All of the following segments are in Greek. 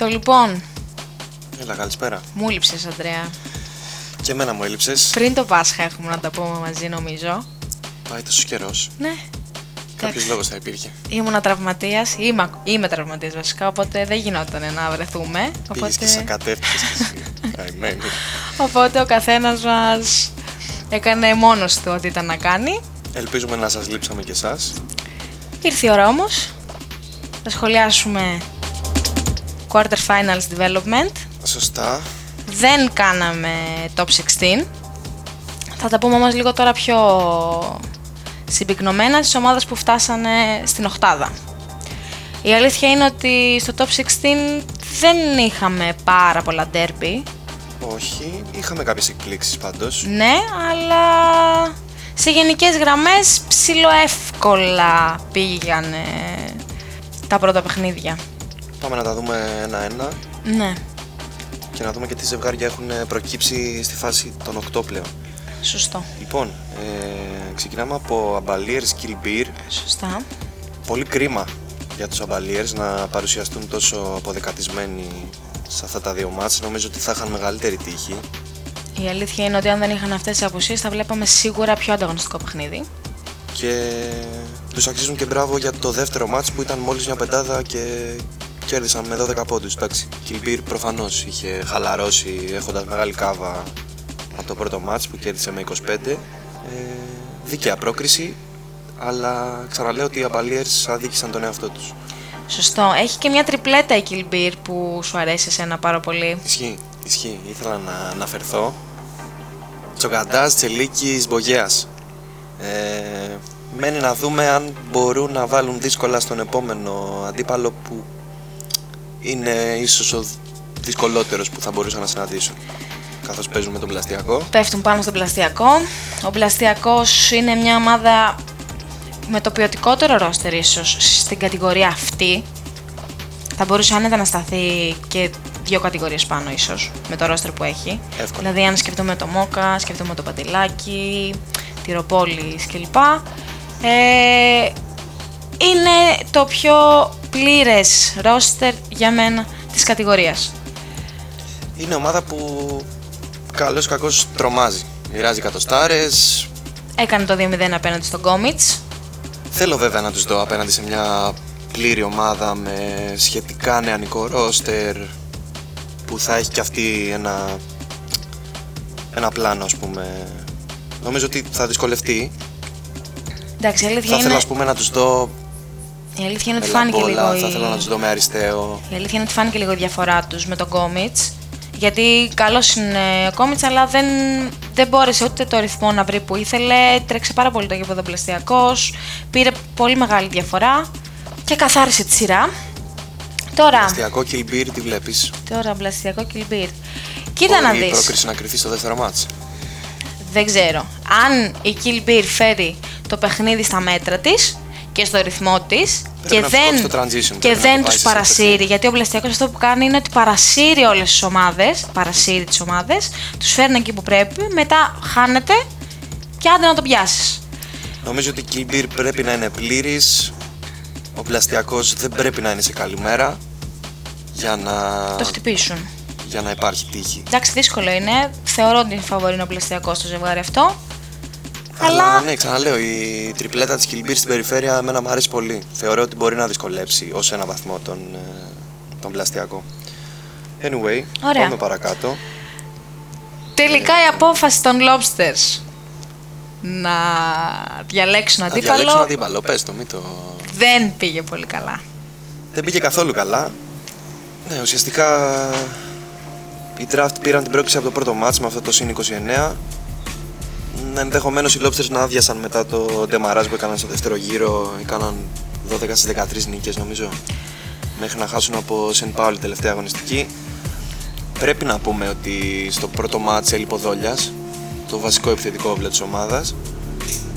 Το λοιπόν, Έλα, καλησπέρα. μου λείψες Αντρέα. Και εμένα μου έλειψες. Πριν το Πάσχα έχουμε να τα πούμε μαζί νομίζω. Πάει τόσος καιρός. Ναι. Κάποιος λόγος θα υπήρχε. Ήμουνα τραυματίας, είμαι, είμαι τραυματίας βασικά, οπότε δεν γινόταν να βρεθούμε. Πήγες και σε Οπότε, κατεύθυνση κι εσύ. Καημένη. οπότε ο καθένας μας έκανε μόνος του ό,τι ήταν να κάνει. Ελπίζουμε να σας λείψαμε κι εσάς. Ήρθε η ώρα όμως. Θα σχολιάσουμε quarter finals development. Σωστά. Δεν κάναμε top 16. Θα τα πούμε όμως λίγο τώρα πιο συμπυκνωμένα στις ομάδες που φτάσανε στην οκτάδα. Η αλήθεια είναι ότι στο top 16 δεν είχαμε πάρα πολλά derby, Όχι, είχαμε κάποιες εκπλήξεις πάντως. ναι, αλλά σε γενικές γραμμές ψιλοεύκολα πήγανε τα πρώτα παιχνίδια. Πάμε να τα δούμε ένα-ένα Ναι, και να δούμε και τι ζευγάρια έχουν προκύψει στη φάση των 8 πλέον. σωστό. Λοιπόν, ε, ξεκινάμε από Αμπαλίερς Kilbeer. Σωστά. Πολύ κρίμα για τους Αμπαλίερς να παρουσιαστούν τόσο αποδεκατισμένοι σε αυτά τα δύο μάτς. Νομίζω ότι θα είχαν μεγαλύτερη τύχη. Η αλήθεια είναι ότι αν δεν είχαν αυτές τις απουσίες θα βλέπαμε σίγουρα πιο ανταγωνιστικό παιχνίδι. και τους αξίζουν και μπράβο για το δεύτερο μάτς που ήταν μόλις μια πεντάδα και κέρδισαν με 12 πόντους. Εντάξει, Κιλμπίρ προφανώς είχε χαλαρώσει έχοντας μεγάλη κάβα από το πρώτο μάτς που κέρδισε με 25. Ε, δίκαια πρόκριση, αλλά ξαναλέω ότι οι Αμπαλίερς αδίκησαν τον εαυτό τους. Σωστό. Έχει και μια τριπλέτα η Kilbeer που σου αρέσει εσένα πάρα πολύ. Ισχύει, ισχύει. Ήθελα να αναφερθώ. Τσοκαντάς, Τσελίκης, Μπογέας. Ε, μένει να δούμε αν μπορούν να βάλουν δύσκολα στον επόμενο αντίπαλο που είναι ίσως ο δυσκολότερος που θα μπορούσαν να συναντήσουν. Καθώς παίζουν με τον πλαστιακό. Πέφτουν πάνω στον πλαστιακό. Ο πλαστιακός είναι μια ομάδα με το ποιοτικότερο ρόστερ ίσως στην κατηγορία αυτή. Θα μπορούσε άνετα να σταθεί και δύο κατηγορίες πάνω ίσως με το ρόστερ που έχει. Εύκολα. Δηλαδή αν σκεφτούμε το Μόκα, σκεφτούμε το Παντελάκι, τη Ροπόλης κλπ. Ε, είναι το πιο πλήρες ρόστερ για μένα της κατηγορίας. Είναι ομάδα που καλώς ή κακώς τρομάζει. Μοιράζει κατοστάρες. Έκανε το 2-0 απέναντι στον Κόμιτς. Θέλω βέβαια να τους δω απέναντι σε μια πλήρη ομάδα με σχετικά νεανικό ρόστερ που θα έχει και αυτή ένα, ένα πλάνο ας πούμε. Νομίζω ότι θα δυσκολευτεί. Εντάξει, η Θα αλήθεια, ήθελα είναι, ας πούμε να τους δω η αλήθεια είναι με ότι φάνηκε λαμπόλα, λίγο θα η... ήθελα να τους δω με αριστέο. Η αλήθεια είναι ότι φάνηκε λίγο η διαφορά τους με τον Κόμιτς. Γιατί καλός είναι ο Κόμιτς, αλλά δεν, δεν μπόρεσε ούτε το ρυθμό να βρει που ήθελε. Τρέξε πάρα πολύ το γήπεδο πλαστιακός. Πήρε πολύ μεγάλη διαφορά και καθάρισε τη σειρά. Τώρα, Αστιακό Kilbeer τι βλέπεις; τώρα πλαστιακό Kilbeer. Κοίτα να Μπορεί η δεις. πρόκριση να κρυθεί στο δεύτερο μάτς; Δεν ξέρω. Αν η Kill Beer φέρει το παιχνίδι στα μέτρα της και στο ρυθμό της Πρέπει και να δεν, φουσκώσει το transition, και πρέπει να δεν το πάει τους σε παρασύρει, παιχνίδι. γιατί ο Πλαστιακός αυτό που κάνει είναι ότι παρασύρει όλες τις ομάδες, παρασύρει τις ομάδες, τους φέρνει εκεί που πρέπει, μετά χάνεται και άντε να το πιάσεις. Νομίζω ότι η Kilbeer πρέπει να είναι πλήρης. Ο πλαστιακός δεν πρέπει να είναι σε καλή μέρα για να, Το χτυπήσουν. για να υπάρχει τύχη. Εντάξει, δύσκολο είναι. Θεωρώ ότι είναι φαβορή είναι ο Πλαστιακός στο ζευγάρι αυτό. Αλλά, Αλλά- ναι, ξαναλέω, η τριπλέτα της Kilbeer στην περιφέρεια εμένα μου αρέσει πολύ. Θεωρώ ότι μπορεί να δυσκολέψει ως ένα βαθμό τον, ε, τον πλαστιακό. Anyway, Ωραία. πάμε παρακάτω. Τελικά η απόφαση των Lobsters να διαλέξουν Να διαλέξουν αντίπαλο αντίπαλο, πες το, μην το... δεν πήγε πολύ καλά. Δεν πήγε καθόλου καλά. Ναι, ουσιαστικά οι draft πήραν την πρόκληση από το πρώτο μάτς με αυτό το συν 29. Ενδεχομένως οι Lobsters να άδειασαν μετά το ντεμαράζ που έκαναν στο δεύτερο γύρο. Έκαναν 12 στις 13 νίκες νομίζω. Μέχρι να χάσουν από Σεν Πάουλ τελευταία αγωνιστική. Πρέπει να πούμε ότι στο πρώτο μάτς έλειπε ο Δόλιας, το βασικό επιθετικό όπλο της ομάδας.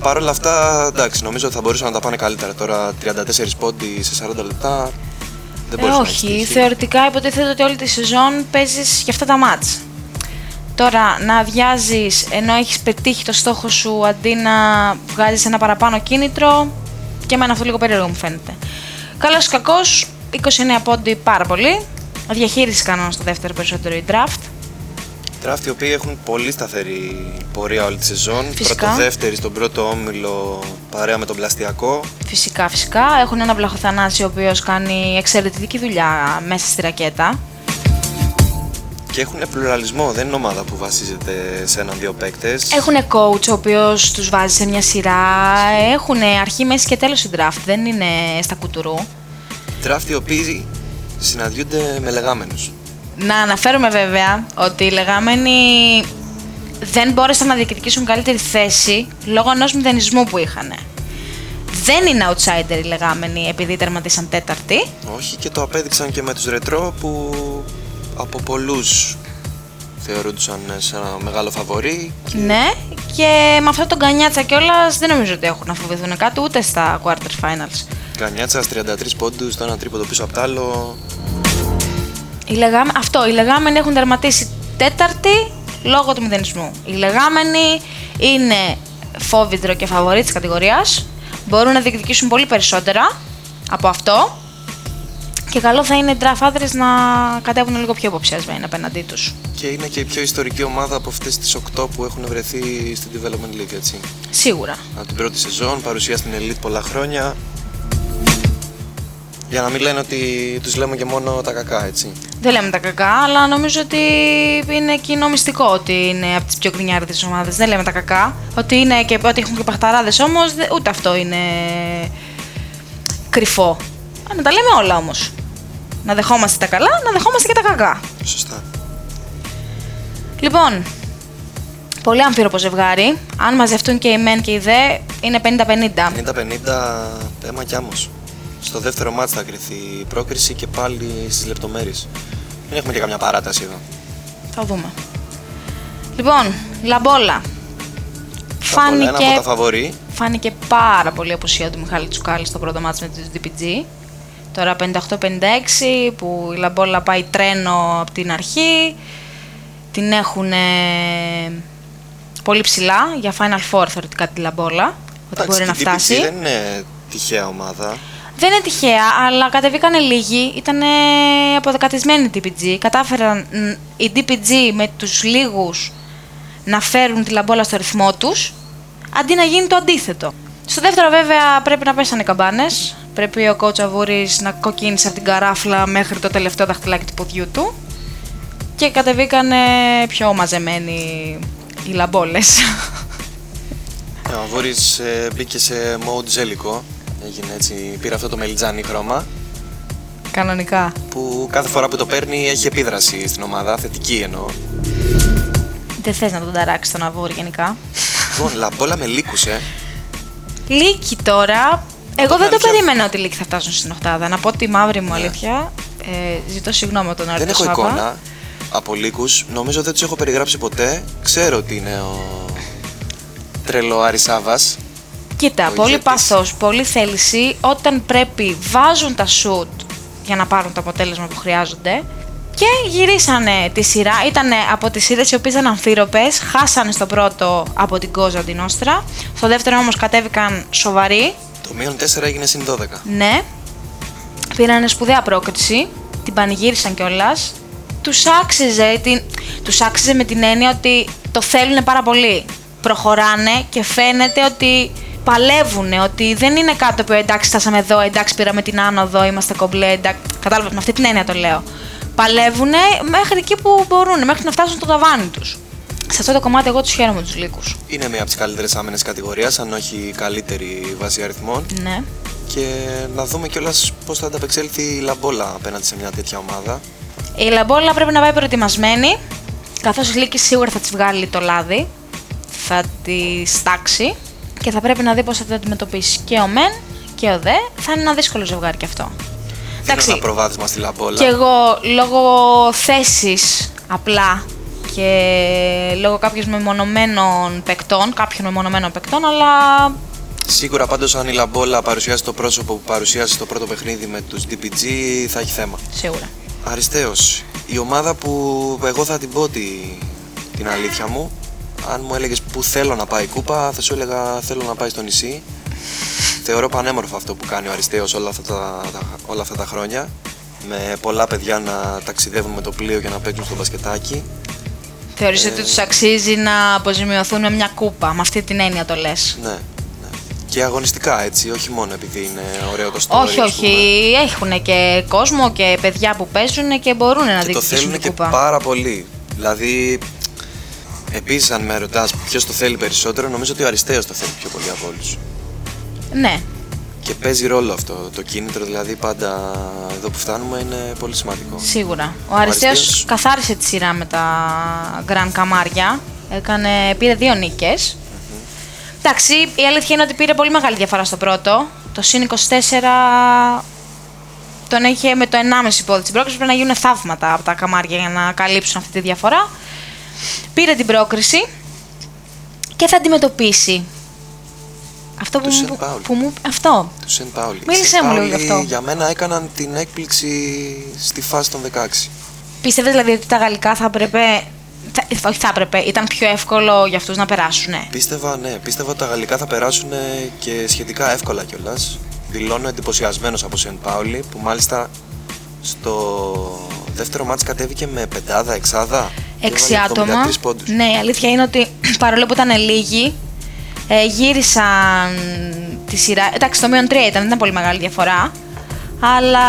Παρ' όλα αυτά, εντάξει, νομίζω ότι θα μπορούσαν να τα πάνε καλύτερα. Τώρα 34 πόντι σε 40 λεπτά δεν Ε, μπορείς να όχι, έχεις τύχη. θεωρητικά υποτίθεται ότι όλη τη σεζόν παίζεις για αυτά τα μάτς. Τώρα να αδειάζεις ενώ έχεις πετύχει το στόχο σου αντί να βγάζεις ένα παραπάνω κίνητρο και εμένα αυτό λίγο περίεργο μου φαίνεται. Καλός ή κακός, 29 πόντι πάρα πολύ. Διαχείριση κάνανε στο δεύτερο περισσότερο η draft. Draft οι οποίοι έχουν πολύ σταθερή πορεία όλη τη σεζόν. Φυσικά. Πρώτο-δεύτερη στον πρώτο όμιλο παρέα με τον Πλαστιακό. Φυσικά, φυσικά. Έχουν ένα Βλαχοθανάση ο οποίος κάνει εξαιρετική δουλειά μέσα στη ρακέτα. Και έχουν πλουραλισμό, δεν είναι ομάδα που βασίζεται σε έναν-δύο παίκτες. Έχουν coach ο οποίος τους βάζει σε μια σειρά. Έχουν αρχή, μέση και τέλος η draft. Δεν είναι στα κουτουρού. Draft οι οποίοι συναντιούνται με λεγάμενους. Να αναφέρουμε βέβαια ότι οι λεγάμενοι δεν μπόρεσαν να διεκδικήσουν καλύτερη θέση λόγω ενός μηδενισμού που είχαν. Δεν είναι outsider οι λεγάμενοι επειδή τερματίσαν τέταρτη. Όχι και το απέδειξαν και με τους ρετρό που από πολλούς θεωρούνταν σε ένα μεγάλο φαβορή. Ναι, και με αυτό τον Κανιάτσα κιόλας δεν νομίζω ότι έχουν να φοβηθούν κάτι ούτε στα quarter finals. Κανιάτσας 33 πόντους, το ένα τρίποντο πίσω από το άλλο. Οι λεγάμε... Αυτό, οι λεγάμενοι έχουν τερματίσει τέταρτη λόγω του μηδενισμού. Οι λεγάμενοι είναι φόβητρο και φαβορή της κατηγορίας. Μπορούν να διεκδικήσουν πολύ περισσότερα από αυτό. Και καλό θα είναι οι draft άντρες να κατέβουν λίγο πιο υποψιασμένοι απέναντί τους. Και είναι και η πιο ιστορική ομάδα από αυτές τις 8 που έχουν βρεθεί στην Development League, έτσι. Σίγουρα. Από την πρώτη σεζόν, παρουσία στην Elite πολλά χρόνια. Για να μην λένε ότι τους λέμε και μόνο τα κακά, έτσι. Δεν λέμε τα κακά, αλλά νομίζω ότι είναι κοινό μυστικό ότι είναι από τις πιο γκρινιάριδες ομάδες. Δεν λέμε τα κακά. Ότι, είναι και, ότι έχουν και παχταράδες όμως, ούτε αυτό είναι κρυφό. Α, να τα λέμε όλα όμως. Να δεχόμαστε τα καλά, να δεχόμαστε και τα κακά. Σωστά. Λοιπόν, πολύ αμφίροπο ζευγάρι. Αν μαζευτούν και οι μεν και οι δε, είναι 50-50. 50-50 αίμα κι άμμος. Στο δεύτερο μάτς θα κρυθεί η πρόκριση και πάλι στις λεπτομέρειες. Δεν έχουμε και καμιά παράταση εδώ. Θα δούμε. Λοιπόν, Λαμπόλα. Ένα από τα Φάνηκε, φαβορή. φάνηκε πάρα πολύ απουσία του Μιχάλη Τσουκάλη στο πρώτο μάτς με τους DPG. Τώρα 58-56 που η Λαμπόλα πάει τρένο από την αρχή. Την έχουν πολύ ψηλά για Final Four θεωρητικά τη Λαμπόλα. Ότι Εντάξει, μπορεί να και η DPG φτάσει. δεν είναι τυχαία ομάδα. Δεν είναι τυχαία, αλλά κατεβήκανε λίγοι. Ήταν αποδεκατισμένοι οι DPG. Κατάφεραν μ, οι DPG με τους λίγους να φέρουν τη λαμπόλα στο ρυθμό τους, αντί να γίνει το αντίθετο. Στο δεύτερο βέβαια πρέπει να πέσανε καμπάνες. Πρέπει ο coach Αβούρης να κοκκίνησε από την καράφλα μέχρι το τελευταίο δαχτυλάκι του ποδιού του. Και κατεβήκανε πιο μαζεμένοι οι λαμπόλες. Ε, Ο Αβούρης ε, μπήκε σε mode ζέλικο. Έγινε έτσι, πήρε αυτό το μελιτζάνι χρώμα Κανονικά. που κάθε φορά που το παίρνει έχει επίδραση στην ομάδα, θετική εννοώ. Δεν θες να τον ταράξεις τον Αβούρη γενικά. Λοιπόν, λαμπόλα με λύκους, ε. Λύκη τώρα. Εγώ την δεν το αλήθεια- περίμενα ότι οι Λύκοι θα φτάσουν στην Οχτάδα. Να πω τη μαύρη μου αλήθεια. Ε, ζητώ συγγνώμη από τον Δεν Άρη έχω Σάβα. εικόνα από λύκους. Νομίζω δεν τους έχω περιγράψει ποτέ. Ξέρω ότι είναι ο τρελό Άρης Σάβας. Κοίτα, Ο πολύ ηγέτης. πάθος, πολύ θέληση. Όταν πρέπει βάζουν τα σουτ για να πάρουν το αποτέλεσμα που χρειάζονται. Και γυρίσανε τη σειρά. Ήταν από τις σειρές οι οποίες ήταν αμφίροπες. Χάσανε στο πρώτο από την Κόζα την Όστρα. Στο δεύτερο όμως κατέβηκαν σοβαροί. Το μείον 4 έγινε συν 12. Ναι. Πήραν σπουδαία πρόκριση. Την πανηγύρισαν κιόλας. Τους άξιζε, την... τους άξιζε με την έννοια ότι το θέλουν πάρα πολύ. Προχωράνε και φαίνεται ότι παλεύουν, ότι δεν είναι κάτι που εντάξει φτάσαμε εδώ, εντάξει πήραμε την άνοδο, είμαστε κομπλέ, εντάξει. Κατάλαβα, με αυτή την έννοια το λέω. Παλεύουν μέχρι εκεί που μπορούν, μέχρι να φτάσουν στο ταβάνι τους. Σε αυτό το κομμάτι εγώ τους χαίρομαι τους λύκους. Είναι μία από τις καλύτερες άμενες κατηγορίας, αν όχι η καλύτερη βάση αριθμών. Ναι. Και να δούμε κιόλας πώς θα ανταπεξέλθει η Λαμπόλα απέναντι σε μια τέτοια ομάδα. Η Λαμπόλα πρέπει να πάει προετοιμασμένη, καθώς η Λύκη σίγουρα θα της βγάλει το λάδι, θα της στάξει και θα πρέπει να δει πώς θα το αντιμετωπίσει και ο Μεν και ο Δε. Θα είναι ένα δύσκολο ζευγάρι κι αυτό. Δίνω ένα προβάδισμα στη Λαμπόλα. και εγώ λόγω θέσης απλά και λόγω κάποιων μεμονωμένων παικτών, κάποιων μεμονωμένων παικτών, αλλά Σίγουρα πάντως αν η Λαμπόλα παρουσιάσει το πρόσωπο που παρουσιάσει στο πρώτο παιχνίδι με τους DPG θα έχει θέμα. σίγουρα. Αριστέως, η ομάδα που εγώ θα την πω τη, την αλήθεια μου, αν μου έλεγες που θέλω να πάει η κούπα, θα σου έλεγα θέλω να πάει στο νησί. Θεωρώ πανέμορφο αυτό που κάνει ο Αριστέος όλα αυτά τα, τα- όλα αυτά τα χρόνια. με πολλά παιδιά να ταξιδεύουν με το πλοίο και να παίξουν στο μπασκετάκι. Θεωρείς ότι τους αξίζει να αποζημιωθούν με μια κούπα, με αυτή την έννοια το λες. Ναι, ναι. Και αγωνιστικά έτσι, όχι μόνο επειδή είναι ωραίο το story. όχι, ας όχι. πούμε. Έχουν και κόσμο και παιδιά που παίζουν και μπορούν να Και το διεκδικήσουν θέλουν την και κούπα. πάρα πολύ. Δηλαδή, επίσης, αν με ρωτάς ποιος το θέλει περισσότερο, νομίζω ότι ο Αριστέος το θέλει πιο πολύ από όλους. Ναι. Και παίζει ρόλο αυτό. Το κίνητρο δηλαδή πάντα εδώ που φτάνουμε είναι πολύ σημαντικό. Σίγουρα. Ο Αριστέος Αριστέος. καθάρισε τη σειρά με τα Γκραν Καμάρια. Έκανε, πήρε δύο νίκες. Εντάξει, η αλήθεια είναι ότι πήρε πολύ μεγάλη διαφορά στο πρώτο. Το συν 24 τον είχε με το 1,5 πόδι στην πρόκρισης. Πρέπει να γίνουν θαύματα από τα καμάρια για να καλύψουν αυτή τη διαφορά. Πήρε την πρόκριση και θα αντιμετωπίσει. Αυτό που, Το μου, Σεν που, Πάουλι. που μου. Αυτό. Του Σεν Πάουλι. Μίλησέ Σεν μου λίγο γι' Πάουλι αυτό. Για μένα έκαναν την έκπληξη στη φάση των 16. Πίστευες δηλαδή ότι τα γαλλικά θα έπρεπε. Θα, όχι θα έπρεπε, ήταν πιο εύκολο για αυτούς να περάσουν. Πίστευα, ναι, πίστευα ότι τα γαλλικά θα περάσουν και σχετικά εύκολα κιόλας. Δηλώνω εντυπωσιασμένος από Σεν Πάουλι που μάλιστα στο δεύτερο μάτς κατέβηκε με πεντάδα, εξάδα. και Έξι έβαλε άτομα. 73 πόντους. Ναι, η αλήθεια είναι ότι παρόλο που ήταν λίγοι, ε, γύρισαν τη σειρά. Εντάξει, το μείον 3 ήταν, δεν ήταν πολύ μεγάλη διαφορά. Αλλά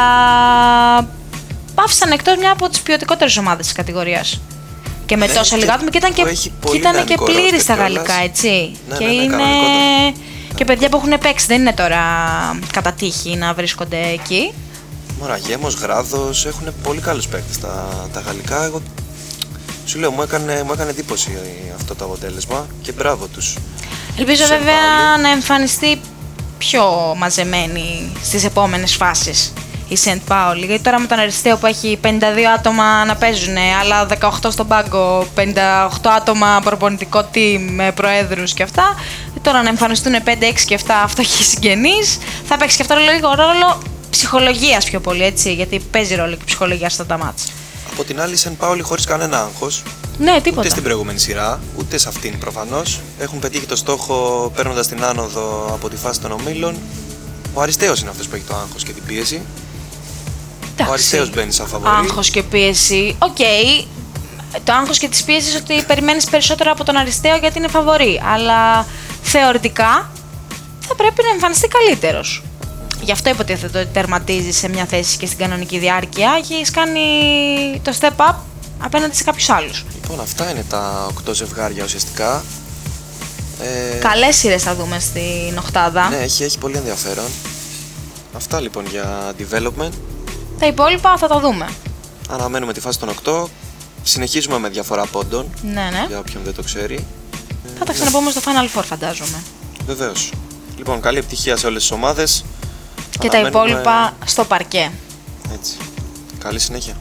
άφησαν εκτός μια από τις ποιοτικότερες ομάδες της κατηγορίας. Και με Ναι, τόσα και λίγα άτομα και ήταν και, που έχει και, πολύ ήταν και νεανικό πλήρης ρόστερ στα κιόλας. γαλλικά, έτσι. Ναι, και ναι, ναι, είναι κανονικότατα. και παιδιά που έχουν παίξει, δεν είναι τώρα κατά τύχη να βρίσκονται εκεί. Μωρά, Γέμος, Γράδος, έχουν πολύ καλούς παίκτες τα, τα γαλλικά. Εγώ σου λέω, μου έκανε, μου έκανε εντύπωση αυτό το αποτέλεσμα και μπράβο τους. Ελπίζω Σεν βέβαια Πάουλι. να εμφανιστεί πιο μαζεμένη στις επόμενες φάσεις η Σεντ Πάολη. Γιατί τώρα με τον Αριστείο που έχει 52 άτομα να παίζουν, άλλα 18 στον πάγκο, 58 άτομα προπονητικό team με προέδρους και αυτά, τώρα να εμφανιστούν 5, 6 και 7 φτωχοί συγγενείς, θα παίξει και αυτό λίγο ρόλο ψυχολογίας πιο πολύ, έτσι, γιατί παίζει ρόλο και η ψυχολογία στα τα μάτς. Από την άλλη, Σεν Πάολη χωρίς κανένα άγχος, Ναι, ούτε τίποτα. στην προηγούμενη σειρά, ούτε σε αυτήν προφανώς. Έχουν πετύχει το στόχο παίρνοντας την άνοδο από τη φάση των ομίλων. Ο Αριστέος είναι αυτός που έχει το άγχος και την πίεση. Ο Αριστέος μπαίνει σαν φαβορή. Άγχος και πίεση. Οκ. Το άγχος και τις πίεσεις ότι περιμένεις περισσότερο από τον Αριστείο γιατί είναι φαβορή. Αλλά θεωρητικά θα πρέπει να εμφανιστεί καλύτερος. Γι' αυτό υποτίθεται ότι τερματίζεις σε μια θέση και στην κανονική διάρκεια και έχεις κάνει το step up απέναντι σε κάποιους άλλους. Λοιπόν, αυτά είναι τα 8 ζευγάρια ουσιαστικά. Ε, Καλές σειρές θα δούμε στην οχτάδα. Ναι, έχει, έχει πολύ ενδιαφέρον. Αυτά λοιπόν για development. Τα υπόλοιπα θα τα δούμε. Αναμένουμε τη φάση των 8. Συνεχίζουμε με διαφορά πόντων, Ναι, ναι. για όποιον δεν το ξέρει. Θα τα ξαναπούμε στο Final Four φαντάζομαι. Βεβαίως. Λοιπόν, καλή επιτυχία σε όλες τις ομάδες. Και τα Αναμένουμε- υπόλοιπα στο παρκέ. Έτσι. Καλή συνέχεια.